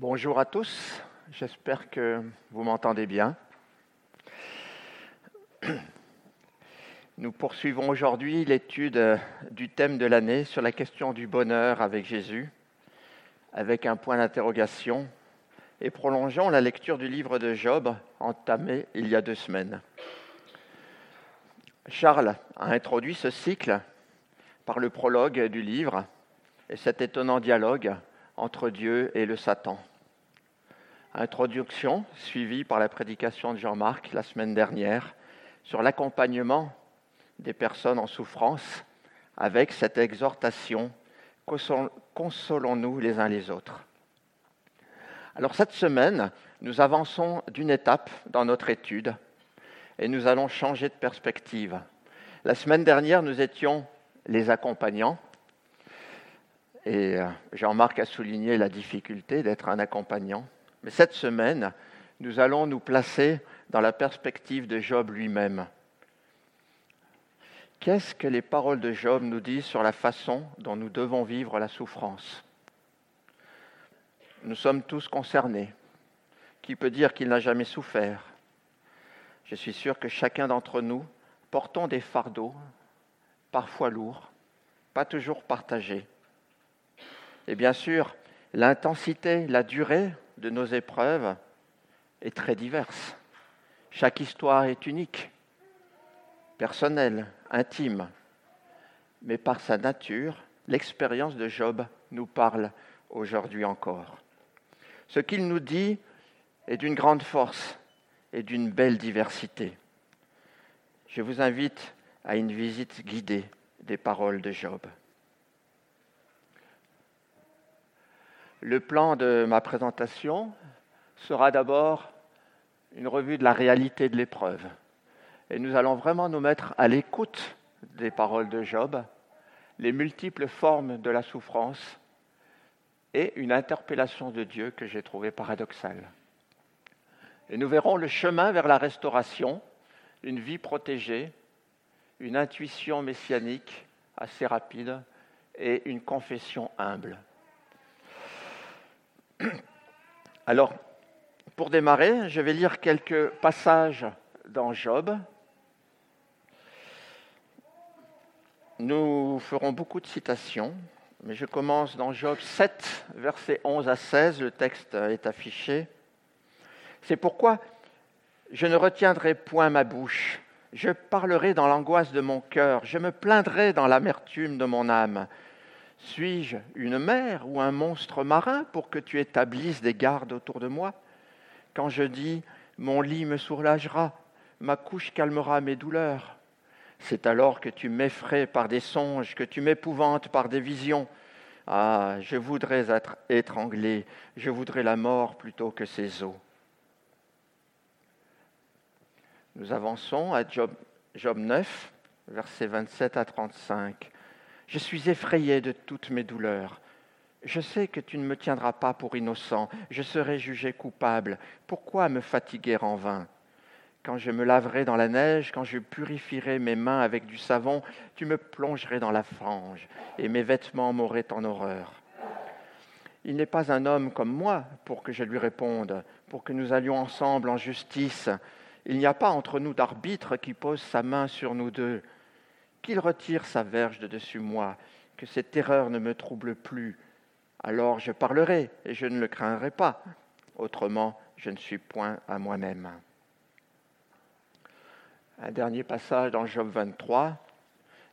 Bonjour à tous, j'espère que vous m'entendez bien. Nous poursuivons aujourd'hui l'étude du thème de l'année sur la question du bonheur avec Jésus, avec un point d'interrogation, et prolongeons la lecture du livre de Job entamé il y a deux semaines. Charles a introduit ce cycle par le prologue du livre et cet étonnant dialogue entre Dieu et le Satan. Introduction suivie par la prédication de Jean-Marc la semaine dernière sur l'accompagnement des personnes en souffrance avec cette exhortation Consolons-nous les uns les autres. Alors cette semaine, nous avançons d'une étape dans notre étude et nous allons changer de perspective. La semaine dernière, nous étions les accompagnants et euh, Jean-Marc a souligné la difficulté d'être un accompagnant. Mais cette semaine, nous allons nous placer dans la perspective de Job lui-même. Qu'est-ce que les paroles de Job nous disent sur la façon dont nous devons vivre la souffrance? Nous sommes tous concernés. Qui peut dire qu'il n'a jamais souffert? Je suis sûr que chacun d'entre nous portons des fardeaux, parfois lourds, pas toujours partagés. Et bien sûr, l'intensité, la durée de nos épreuves est très diverse. Chaque histoire est unique, personnelle, intime. Mais par sa nature, l'expérience de Job nous parle aujourd'hui encore. Ce qu'il nous dit est d'une grande force et d'une belle diversité. Je vous invite à une visite guidée des paroles de Job. Le plan de ma présentation sera d'abord une revue de la réalité de l'épreuve. Et nous allons vraiment nous mettre à l'écoute des paroles de Job, les multiples formes de la souffrance et une interpellation de Dieu que j'ai trouvée paradoxale. Et nous verrons le chemin vers la restauration, une vie protégée, une intuition messianique assez rapide et une confession humble. Alors, pour démarrer, je vais lire quelques passages dans Job. Nous ferons beaucoup de citations, mais je commence dans Job 7, versets 11 à 16. Le texte est affiché. C'est pourquoi je ne retiendrai point ma bouche. Je parlerai dans l'angoisse de mon cœur. Je me plaindrai dans l'amertume de mon âme. Suis-je une mer ou un monstre marin pour que tu établisses des gardes autour de moi? Quand je dis mon lit me soulagera, ma couche calmera mes douleurs, c'est alors que tu m'effraies par des songes, que tu m'épouvantes par des visions. Ah, je voudrais être étranglé, je voudrais la mort plutôt que ces eaux. Nous avançons à Job, Job 9, versets 27 à 35. Je suis effrayé de toutes mes douleurs. Je sais que tu ne me tiendras pas pour innocent, je serai jugé coupable. Pourquoi me fatiguer en vain? Quand je me laverai dans la neige, quand je purifierai mes mains avec du savon, tu me plongerais dans la fange, et mes vêtements m'auraient en horreur. Il n'est pas un homme comme moi pour que je lui réponde, pour que nous allions ensemble en justice. Il n'y a pas entre nous d'arbitre qui pose sa main sur nous deux qu'il retire sa verge de dessus moi, que cette terreur ne me trouble plus. Alors je parlerai et je ne le craindrai pas. Autrement, je ne suis point à moi-même. Un dernier passage dans Job 23.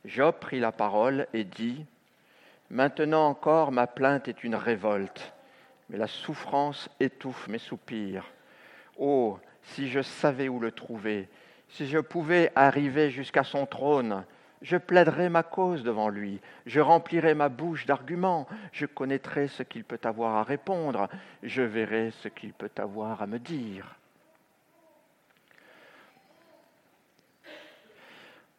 Job prit la parole et dit, Maintenant encore ma plainte est une révolte, mais la souffrance étouffe mes soupirs. Oh, si je savais où le trouver, si je pouvais arriver jusqu'à son trône, je plaiderai ma cause devant lui, je remplirai ma bouche d'arguments, je connaîtrai ce qu'il peut avoir à répondre, je verrai ce qu'il peut avoir à me dire.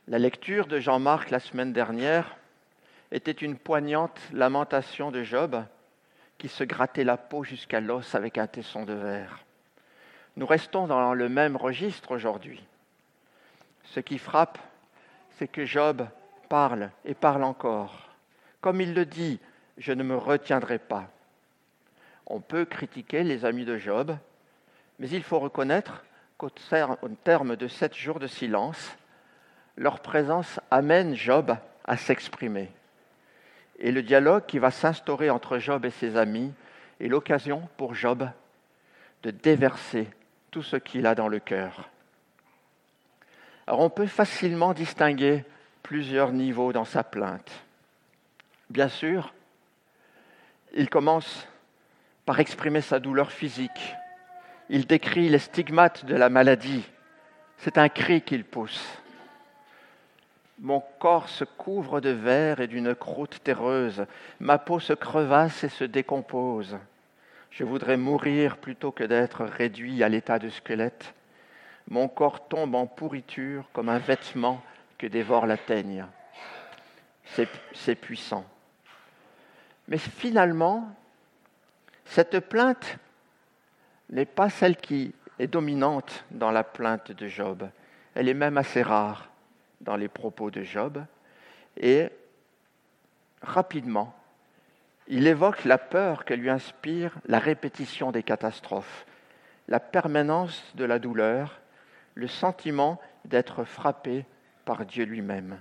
La lecture de Jean-Marc la semaine dernière était une poignante lamentation de Job qui se grattait la peau jusqu'à l'os avec un tesson de verre. Nous restons dans le même registre aujourd'hui. Ce qui frappe, c'est que Job parle et parle encore. Comme il le dit, je ne me retiendrai pas. On peut critiquer les amis de Job, mais il faut reconnaître qu'au terme de sept jours de silence, leur présence amène Job à s'exprimer. Et le dialogue qui va s'instaurer entre Job et ses amis est l'occasion pour Job de déverser tout ce qu'il a dans le cœur. On peut facilement distinguer plusieurs niveaux dans sa plainte. Bien sûr, il commence par exprimer sa douleur physique. Il décrit les stigmates de la maladie. C'est un cri qu'il pousse. Mon corps se couvre de verre et d'une croûte terreuse. Ma peau se crevasse et se décompose. Je voudrais mourir plutôt que d'être réduit à l'état de squelette. Mon corps tombe en pourriture comme un vêtement que dévore la teigne. C'est puissant. Mais finalement, cette plainte n'est pas celle qui est dominante dans la plainte de Job. Elle est même assez rare dans les propos de Job. Et rapidement, il évoque la peur que lui inspire la répétition des catastrophes, la permanence de la douleur, le sentiment d'être frappé par Dieu lui-même.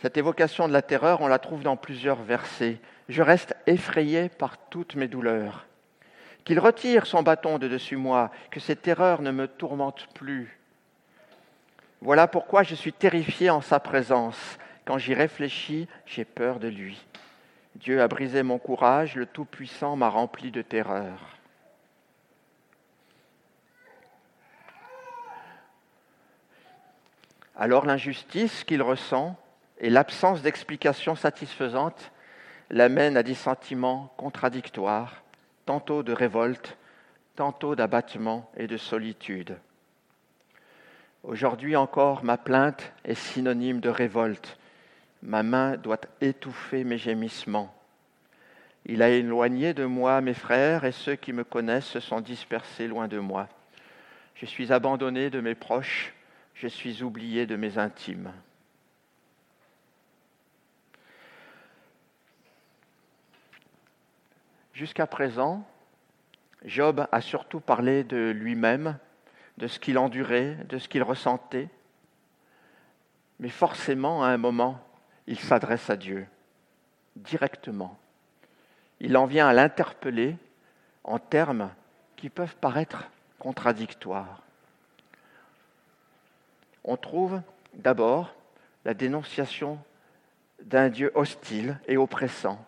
Cette évocation de la terreur, on la trouve dans plusieurs versets. Je reste effrayé par toutes mes douleurs. Qu'il retire son bâton de dessus moi, que ces terreurs ne me tourmentent plus. Voilà pourquoi je suis terrifié en sa présence. Quand j'y réfléchis, j'ai peur de lui. Dieu a brisé mon courage, le Tout-Puissant m'a rempli de terreur. Alors l'injustice qu'il ressent et l'absence d'explication satisfaisante l'amènent à des sentiments contradictoires, tantôt de révolte, tantôt d'abattement et de solitude. Aujourd'hui encore, ma plainte est synonyme de révolte. Ma main doit étouffer mes gémissements. Il a éloigné de moi mes frères et ceux qui me connaissent se sont dispersés loin de moi. Je suis abandonné de mes proches, je suis oublié de mes intimes. Jusqu'à présent, Job a surtout parlé de lui-même, de ce qu'il endurait, de ce qu'il ressentait. Mais forcément, à un moment, il s'adresse à Dieu directement. Il en vient à l'interpeller en termes qui peuvent paraître contradictoires. On trouve d'abord la dénonciation d'un Dieu hostile et oppressant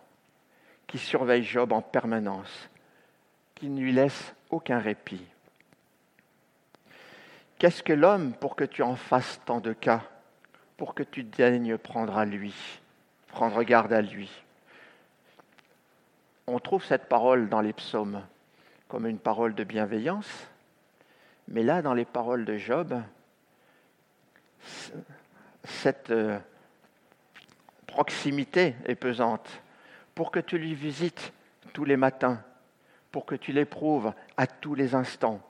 qui surveille Job en permanence, qui ne lui laisse aucun répit. Qu'est-ce que l'homme pour que tu en fasses tant de cas, pour que tu daignes prendre à lui, prendre garde à lui? On trouve cette parole dans les psaumes comme une parole de bienveillance, mais là, dans les paroles de Job, cette euh, proximité est pesante pour que tu lui visites tous les matins, pour que tu l'éprouves à tous les instants.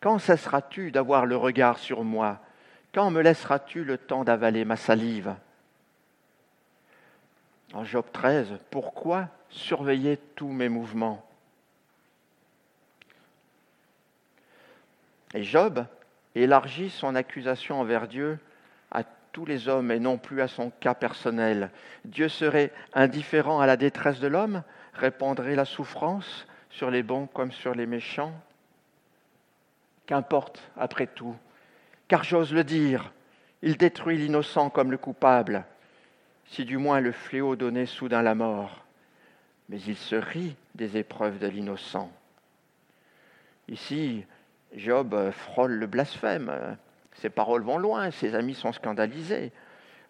Quand cesseras-tu d'avoir le regard sur moi? Quand me laisseras-tu le temps d'avaler ma salive? En Job 13, pourquoi surveiller tous mes mouvements? Et Job élargit son accusation envers Dieu les hommes et non plus à son cas personnel. Dieu serait indifférent à la détresse de l'homme, répandrait la souffrance sur les bons comme sur les méchants Qu'importe, après tout, car j'ose le dire, il détruit l'innocent comme le coupable, si du moins le fléau donnait soudain la mort. Mais il se rit des épreuves de l'innocent. Ici, Job frôle le blasphème. Ses paroles vont loin, ses amis sont scandalisés.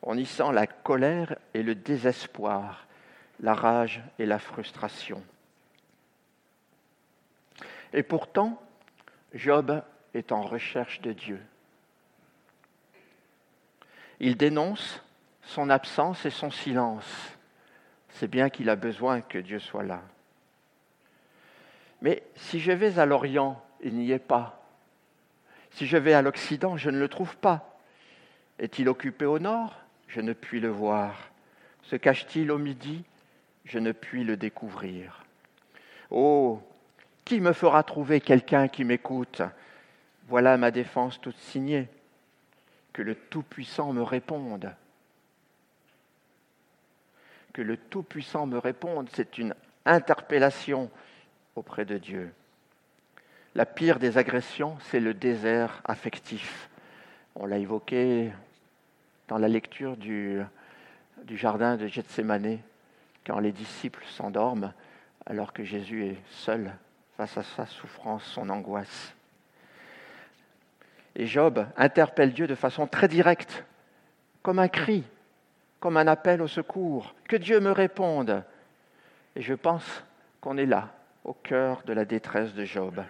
On y sent la colère et le désespoir, la rage et la frustration. Et pourtant, Job est en recherche de Dieu. Il dénonce son absence et son silence. C'est bien qu'il a besoin que Dieu soit là. Mais si je vais à l'Orient, il n'y est pas. Si je vais à l'Occident, je ne le trouve pas. Est-il occupé au nord? Je ne puis le voir. Se cache-t-il au midi? Je ne puis le découvrir. Oh, qui me fera trouver quelqu'un qui m'écoute? Voilà ma défense toute signée. Que le Tout-Puissant me réponde. Que le Tout-Puissant me réponde, c'est une interpellation auprès de Dieu. La pire des agressions, c'est le désert affectif. On l'a évoqué dans la lecture du, jardin de Gethsemane, quand les disciples s'endorment alors que Jésus est seul face à sa souffrance, son angoisse. Et Job interpelle Dieu de façon très directe, comme un cri, comme un appel au secours, que Dieu me réponde. Et je pense qu'on est là, au cœur de la détresse de Job.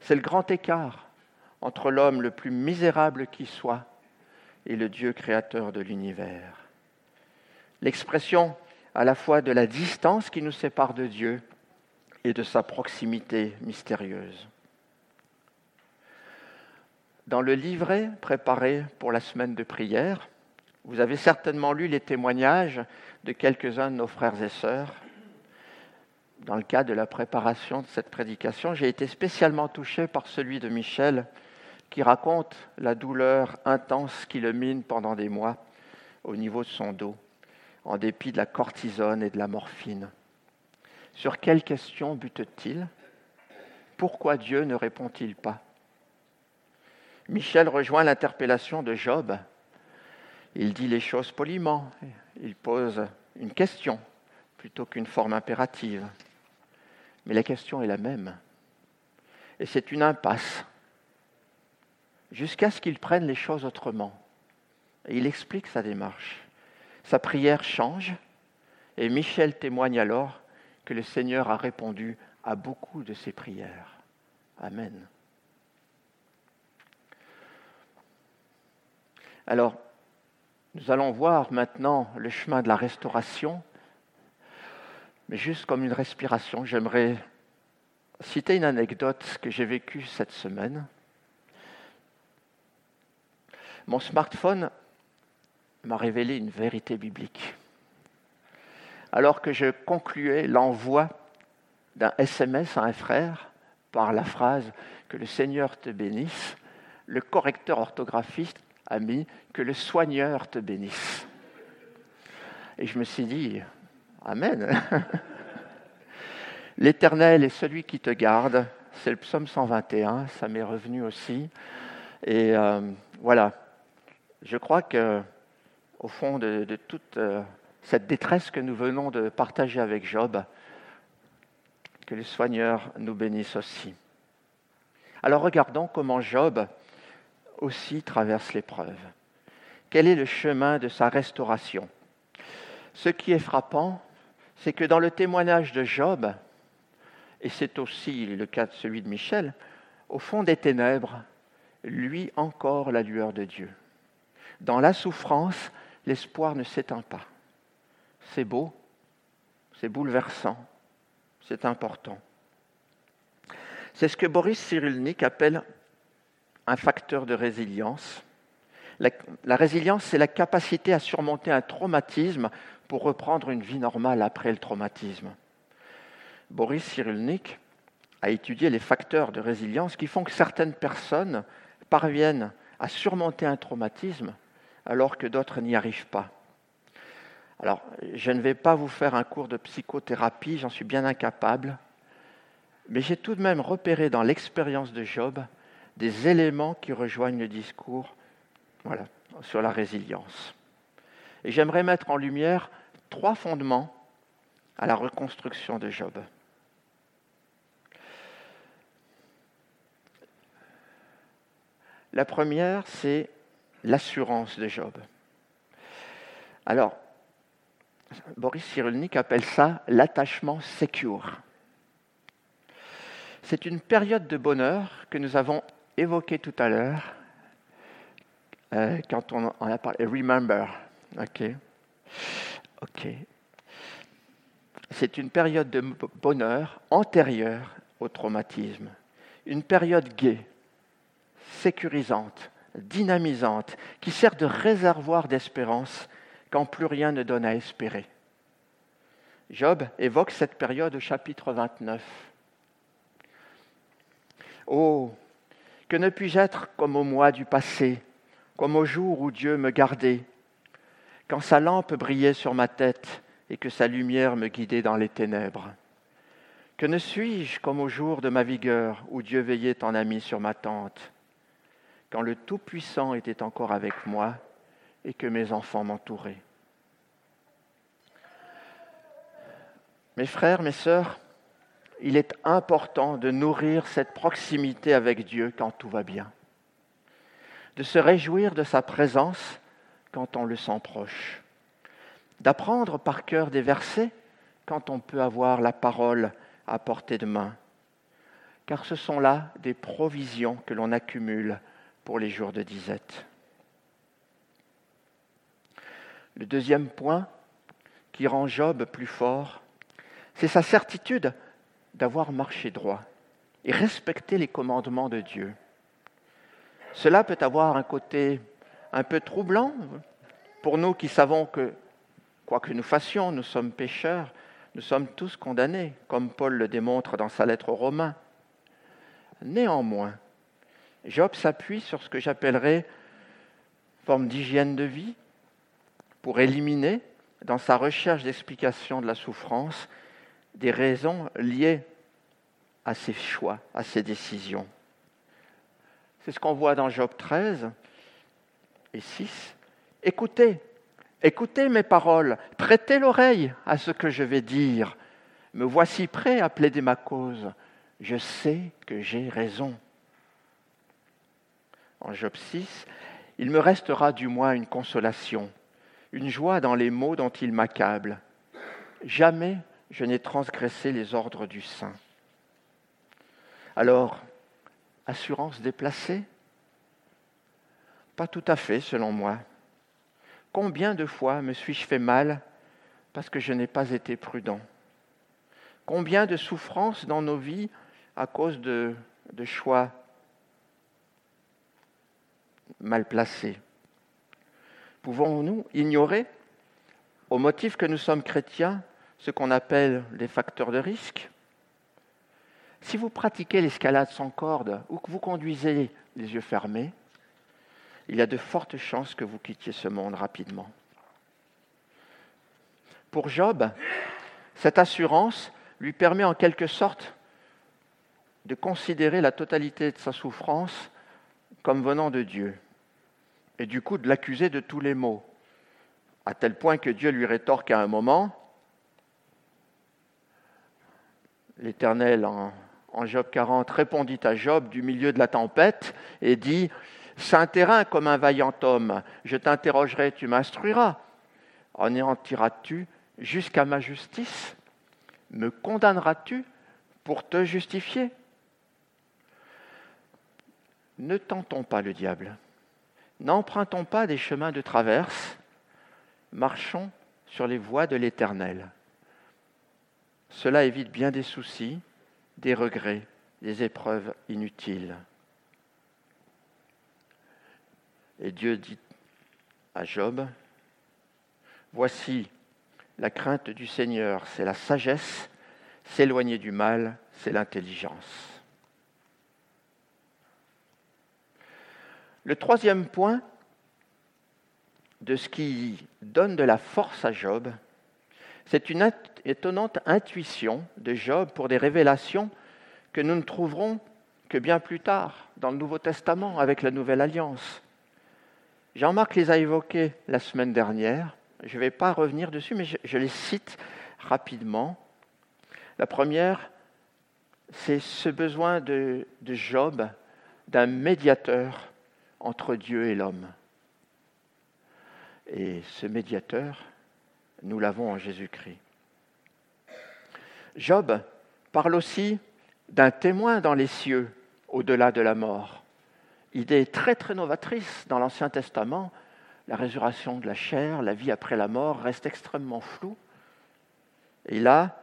C'est le grand écart entre l'homme le plus misérable qui soit et le Dieu créateur de l'univers. L'expression à la fois de la distance qui nous sépare de Dieu et de sa proximité mystérieuse. Dans le livret préparé pour la semaine de prière, vous avez certainement lu les témoignages de quelques-uns de nos frères et sœurs. Dans le cadre de la préparation de cette prédication, j'ai été spécialement touché par celui de Michel qui raconte la douleur intense qui le mine pendant des mois au niveau de son dos en dépit de la cortisone et de la morphine. Sur quelle question bute-t-il? Pourquoi Dieu ne répond-il pas? Michel rejoint l'interpellation de Job. Il dit les choses poliment. Il pose une question plutôt qu'une forme impérative. Mais la question est la même. Et c'est une impasse. Jusqu'à ce qu'il prenne les choses autrement. Il explique sa démarche. Sa prière change et Michel témoigne alors que le Seigneur a répondu à beaucoup de ses prières. Amen. Alors, nous allons voir maintenant le chemin de la restauration, mais juste comme une respiration, j'aimerais citer une anecdote que j'ai vécue cette semaine. Mon smartphone m'a révélé une vérité biblique. Alors que je concluais l'envoi d'un SMS à un frère par la phrase Que le Seigneur te bénisse, le correcteur orthographiste a mis Que le soigneur te bénisse. Et je me suis dit Amen. L'Éternel est celui qui te garde. C'est le psaume 121, ça m'est revenu aussi. Et euh, voilà, je crois que au fond de, toute euh, cette détresse que nous venons de partager avec Job, que les soigneurs nous bénissent aussi. Alors regardons comment Job aussi traverse l'épreuve. Quel est le chemin de sa restauration? Ce qui est frappant, c'est que dans le témoignage de Job, et c'est aussi le cas de celui de Michel, au fond des ténèbres, lui encore la lueur de Dieu. Dans la souffrance, l'espoir ne s'éteint pas. C'est beau, c'est bouleversant, c'est important. C'est ce que Boris Cyrulnik appelle un facteur de résilience. La, la résilience, c'est la capacité à surmonter un traumatisme pour reprendre une vie normale après le traumatisme. Boris Cyrulnik a étudié les facteurs de résilience qui font que certaines personnes parviennent à surmonter un traumatisme alors que d'autres n'y arrivent pas. Alors, je ne vais pas vous faire un cours de psychothérapie, j'en suis bien incapable, mais j'ai tout de même repéré dans l'expérience de Job des éléments qui rejoignent le discours voilà, sur la résilience. Et j'aimerais mettre en lumière trois fondements à la reconstruction de Job. La première, c'est l'assurance de Job. Alors, Boris Cyrulnik appelle ça l'attachement secure. C'est une période de bonheur que nous avons évoquée tout à l'heure euh, quand on, on, a parlé remember. Ok. C'est une période de bonheur antérieure au traumatisme, une période gaie, sécurisante, dynamisante, qui sert de réservoir d'espérance quand plus rien ne donne à espérer. Job évoque cette période au chapitre 29. Oh, que ne puis-je être comme au mois du passé, comme au jour où Dieu me gardait, quand sa lampe brillait sur ma tête et que sa lumière me guidait dans les ténèbres. Que ne suis-je comme au jour de ma vigueur où Dieu veillait en ami sur ma tente, quand le Tout-Puissant était encore avec moi et que mes enfants m'entouraient. Mes frères, mes sœurs, il est important de nourrir cette proximité avec Dieu quand tout va bien, de se réjouir de sa présence quand on le sent proche, d'apprendre par cœur des versets quand on peut avoir la parole à portée de main, car ce sont là des provisions que l'on accumule pour les jours de disette. Le deuxième point qui rend Job plus fort, c'est sa certitude d'avoir marché droit et respecté les commandements de Dieu. Cela peut avoir un côté un peu troublant pour nous qui savons que, quoi que nous fassions, nous sommes pécheurs, nous sommes tous condamnés, comme Paul le démontre dans sa lettre aux Romains. Néanmoins, Job s'appuie sur ce que j'appellerais forme d'hygiène de vie pour éliminer, dans sa recherche d'explication de la souffrance, des raisons liées à ses choix, à ses décisions. C'est ce qu'on voit dans Job 13 et 6. Écoutez, écoutez mes paroles, prêtez l'oreille à ce que je vais dire. Me voici prêt à plaider ma cause. Je sais que j'ai raison. En Job 6, il me restera du moins une consolation, une joie dans les mots dont il m'accable. Jamais je n'ai transgressé les ordres du Saint. Alors, assurance déplacée Pas tout à fait, selon moi. Combien de fois me suis-je fait mal parce que je n'ai pas été prudent? Combien de souffrances dans nos vies à cause de, choix mal placés? Pouvons-nous ignorer, au motif que nous sommes chrétiens, ce qu'on appelle les facteurs de risque? Si vous pratiquez l'escalade sans corde ou que vous conduisez les yeux fermés, il y a de fortes chances que vous quittiez ce monde rapidement. Pour Job, cette assurance lui permet en quelque sorte de considérer la totalité de sa souffrance comme venant de Dieu, et du coup de l'accuser de tous les maux, à tel point que Dieu lui rétorque à un moment, L'Éternel, en, Job 40, répondit à Job du milieu de la tempête et dit, Saint terrain comme un vaillant homme, je t'interrogerai, tu m'instruiras. Anéantiras-tu jusqu'à ma justice? Me condamneras-tu pour te justifier? Ne tentons pas le diable. N'empruntons pas des chemins de traverse. Marchons sur les voies de l'Éternel. Cela évite bien des soucis, des regrets, des épreuves inutiles. Et Dieu dit à Job, Voici, la crainte du Seigneur, c'est la sagesse, s'éloigner du mal, c'est l'intelligence. Le troisième point de ce qui donne de la force à Job, c'est une étonnante intuition de Job pour des révélations que nous ne trouverons que bien plus tard dans le Nouveau Testament avec la Nouvelle Alliance. Jean-Marc les a évoquées la semaine dernière. Je ne vais pas revenir dessus, mais je, les cite rapidement. La première, c'est ce besoin de Job d'un médiateur entre Dieu et l'homme. Et ce médiateur, nous l'avons en Jésus-Christ. Job parle aussi d'un témoin dans les cieux, au-delà de la mort. Idée très très novatrice dans l'Ancien Testament. La résurrection de la chair, la vie après la mort reste extrêmement floue. Et là,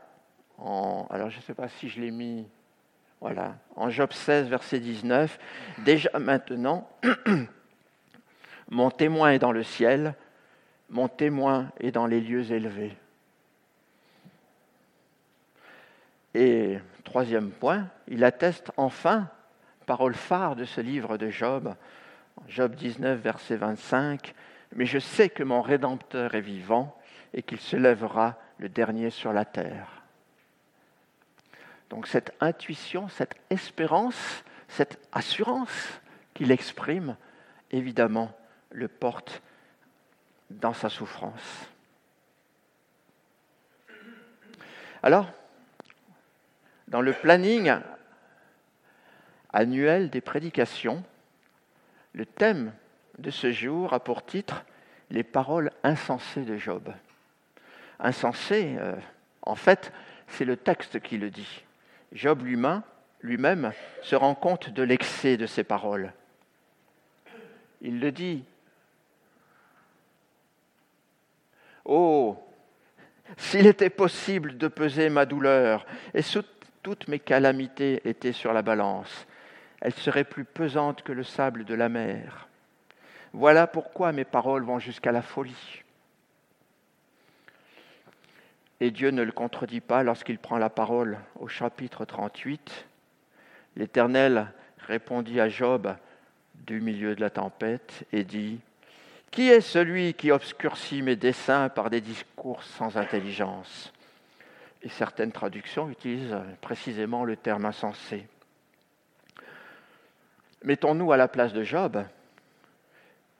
alors je ne sais pas si je l'ai mis, voilà, en Job 16, verset 19, déjà maintenant, mon témoin est dans le ciel, mon témoin est dans les lieux élevés. troisième point, il atteste enfin, parole phare de ce livre de Job, Job 19, verset 25, Mais je sais que mon Rédempteur est vivant et qu'il se lèvera le dernier sur la terre. Donc cette intuition, cette espérance, cette assurance qu'il exprime, évidemment, le porte dans sa souffrance. Alors, dans le planning annuel des prédications, le thème de ce jour a pour titre Les paroles insensées de Job. Insensé, euh, en fait, c'est le texte qui le dit. Job lui-même se rend compte de l'excès de ses paroles. Il le dit. Oh, s'il était possible de peser ma douleur et toutes mes calamités étaient sur la balance, elles seraient plus pesantes que le sable de la mer. Voilà pourquoi mes paroles vont jusqu'à la folie. Et Dieu ne le contredit pas lorsqu'il prend la parole au chapitre 38. L'Éternel répondit à Job du milieu de la tempête et dit, Qui est celui qui obscurcit mes desseins par des discours sans intelligence? Et certaines traductions utilisent précisément le terme insensé. Mettons-nous à la place de Job.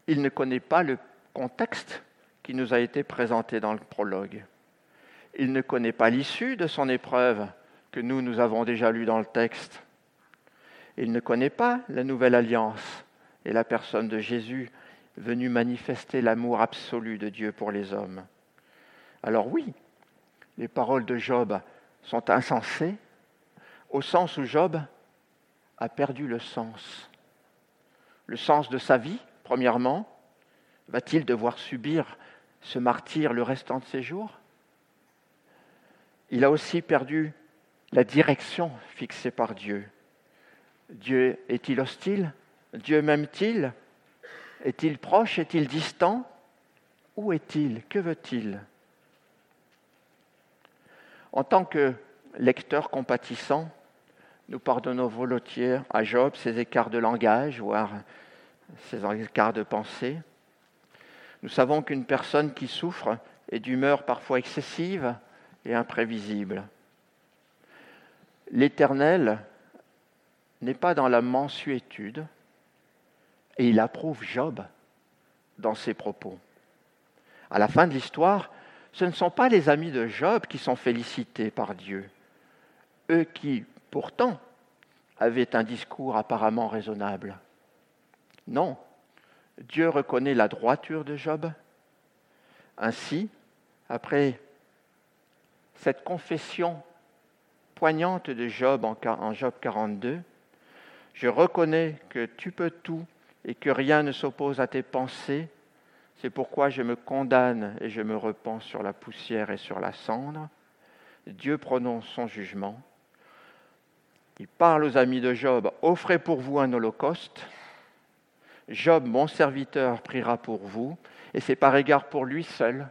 Il ne connaît pas le contexte qui nous a été présenté dans le prologue. Il ne connaît pas l'issue de son épreuve que nous, nous avons déjà lu dans le texte. Il ne connaît pas la nouvelle alliance et la personne de Jésus venu manifester l'amour absolu de Dieu pour les hommes. Alors oui, les paroles de Job sont insensées au sens où Job a perdu le sens. Le sens de sa vie, premièrement, va-t-il devoir subir ce martyr le restant de ses jours? Il a aussi perdu la direction fixée par Dieu. Dieu est-il hostile? Dieu m'aime-t-il? Est-il proche? Est-il distant? Où est-il? Que veut-il? En tant que lecteur compatissant, nous pardonnons volontiers à Job ses écarts de langage, voire ses écarts de pensée. Nous savons qu'une personne qui souffre est d'humeur parfois excessive, et imprévisible. L'Éternel n'est pas dans la mensuétude et il approuve Job dans ses propos. À la fin de l'histoire, ce ne sont pas les amis de Job qui sont félicités par Dieu, eux qui, pourtant, avaient un discours apparemment raisonnable. Non, Dieu reconnaît la droiture de Job. Ainsi, après cette confession poignante de Job en, Job 42, je reconnais que tu peux tout et que rien ne s'oppose à tes pensées, c'est pourquoi je me condamne et je me repens sur la poussière et sur la cendre. Dieu prononce son jugement. Il parle aux amis de Job, offrez pour vous un holocauste. Job, mon serviteur, priera pour vous, et c'est par égard pour lui seul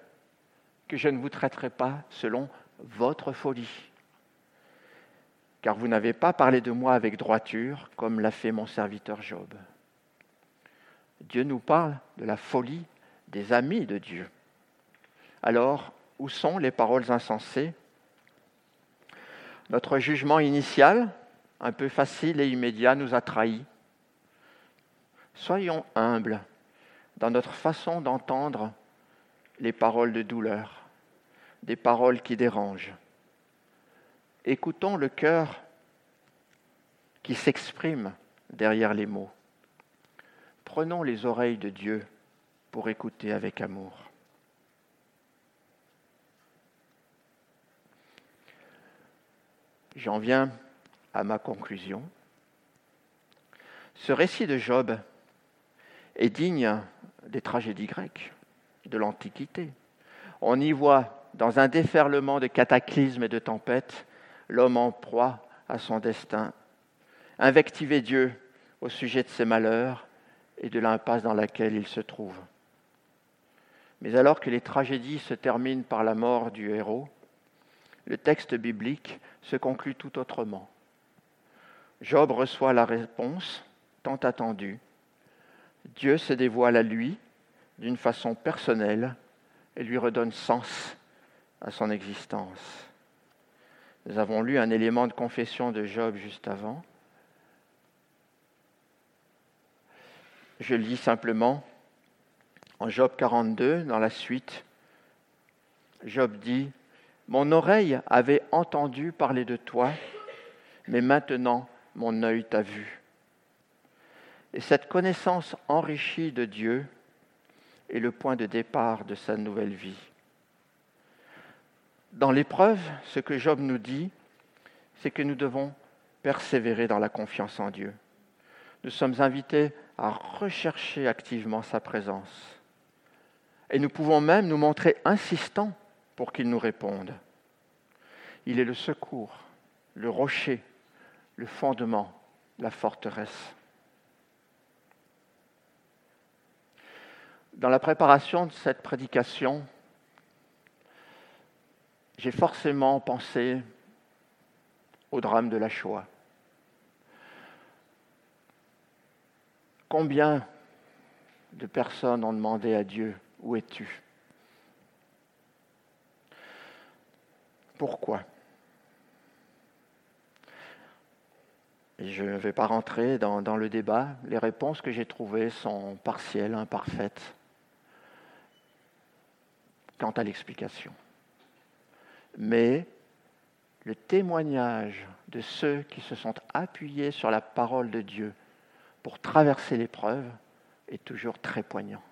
que je ne vous traiterai pas selon votre folie. Car vous n'avez pas parlé de moi avec droiture, comme l'a fait mon serviteur Job. Dieu nous parle de la folie des amis de Dieu. Alors, où sont les paroles insensées? Notre jugement initial, un peu facile et immédiat, nous a trahis. Soyons humbles dans notre façon d'entendre les paroles de douleur des paroles qui dérangent. Écoutons le cœur qui s'exprime derrière les mots. Prenons les oreilles de Dieu pour écouter avec amour. J'en viens à ma conclusion. Ce récit de Job est digne des tragédies grecques, de l'Antiquité. On y voit dans un déferlement de cataclysmes et de tempêtes, l'homme en proie à son destin. Invectiver Dieu au sujet de ses malheurs et de l'impasse dans laquelle il se trouve. Mais alors que les tragédies se terminent par la mort du héros, le texte biblique se conclut tout autrement. Job reçoit la réponse tant attendue. Dieu se dévoile à lui d'une façon personnelle et lui redonne sens à son existence. Nous avons lu un élément de confession de Job juste avant. Je lis simplement en Job 42, dans la suite. Job dit, Mon oreille avait entendu parler de toi, mais maintenant mon œil t'a vu. Et cette connaissance enrichie de Dieu est le point de départ de sa nouvelle vie. Dans l'épreuve, ce que Job nous dit, c'est que nous devons persévérer dans la confiance en Dieu. Nous sommes invités à rechercher activement sa présence. Et nous pouvons même nous montrer insistants pour qu'il nous réponde. Il est le secours, le rocher, le fondement, la forteresse. Dans la préparation de cette prédication, j'ai forcément pensé au drame de la Shoah. Combien de personnes ont demandé à Dieu, où es-tu? Pourquoi? Je ne vais pas rentrer dans, dans, le débat. Les réponses que j'ai trouvées sont partielles, imparfaites quant à l'explication mais le témoignage de ceux qui se sont appuyés sur la parole de Dieu pour traverser l'épreuve est toujours très poignant.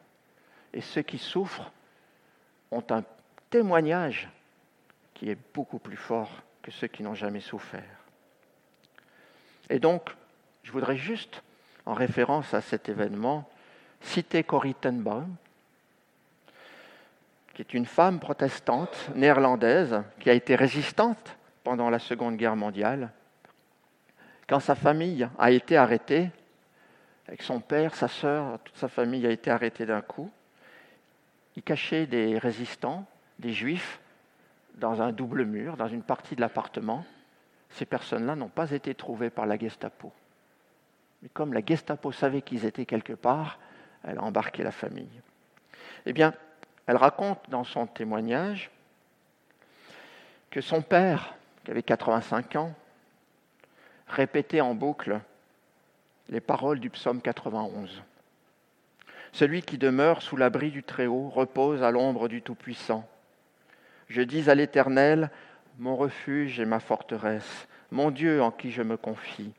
Et ceux qui souffrent ont un témoignage qui est beaucoup plus fort que ceux qui n'ont jamais souffert. Et donc, je voudrais juste, en référence à cet événement, citer Corrie Tenbaum, qui est une femme protestante néerlandaise qui a été résistante pendant la Seconde Guerre mondiale. Quand sa famille a été arrêtée, avec son père, sa sœur, toute sa famille a été arrêtée d'un coup, il cachait des résistants, des juifs, dans un double mur, dans une partie de l'appartement. Ces personnes-là n'ont pas été trouvées par la Gestapo. Mais comme la Gestapo savait qu'ils étaient quelque part, elle a embarqué la famille. Eh bien, elle raconte dans son témoignage que son père, qui avait 85 ans, répétait en boucle les paroles du psaume 91. Celui qui demeure sous l'abri du Très-Haut repose à l'ombre du Tout-Puissant. Je dis à l'Éternel, mon refuge et ma forteresse, mon Dieu en qui je me confie,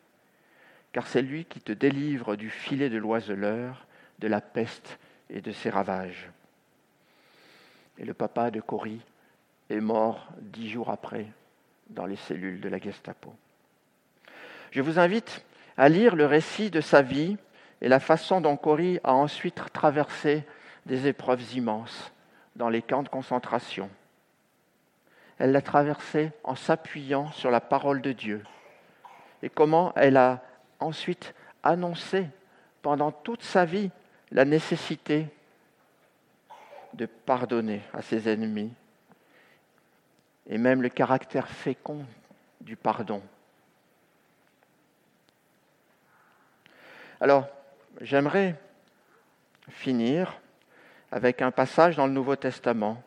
car c'est lui qui te délivre du filet de l'oiseleur, de la peste et de ses ravages. Et le papa de Cory est mort dix jours après dans les cellules de la Gestapo. Je vous invite à lire le récit de sa vie et la façon dont Cory a ensuite traversé des épreuves immenses dans les camps de concentration. Elle l'a traversé en s'appuyant sur la parole de Dieu et comment elle a ensuite annoncé pendant toute sa vie la nécessité de pardonner à ses ennemis et même le caractère fécond du pardon. Alors, j'aimerais finir avec un passage dans le Nouveau Testament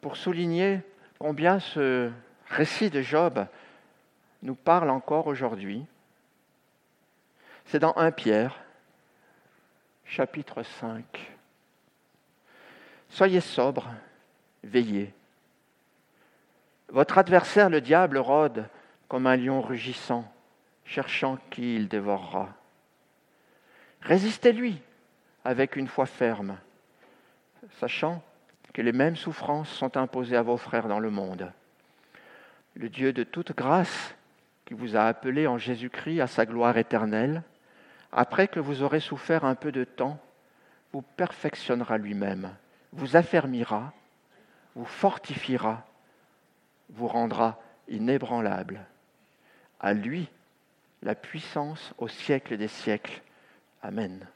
pour souligner combien ce récit de Job nous parle encore aujourd'hui. C'est dans 1 Pierre, chapitre 5. Soyez sobre, veillez. Votre adversaire, le diable, rôde comme un lion rugissant, cherchant qui il dévorera. Résistez-lui avec une foi ferme, sachant que les mêmes souffrances sont imposées à vos frères dans le monde. Le Dieu de toute grâce, qui vous a appelé en Jésus-Christ à sa gloire éternelle, après que vous aurez souffert un peu de temps, vous perfectionnera lui-même vous affermira, vous fortifiera, vous rendra inébranlable. À lui la puissance au siècle des siècles. Amen.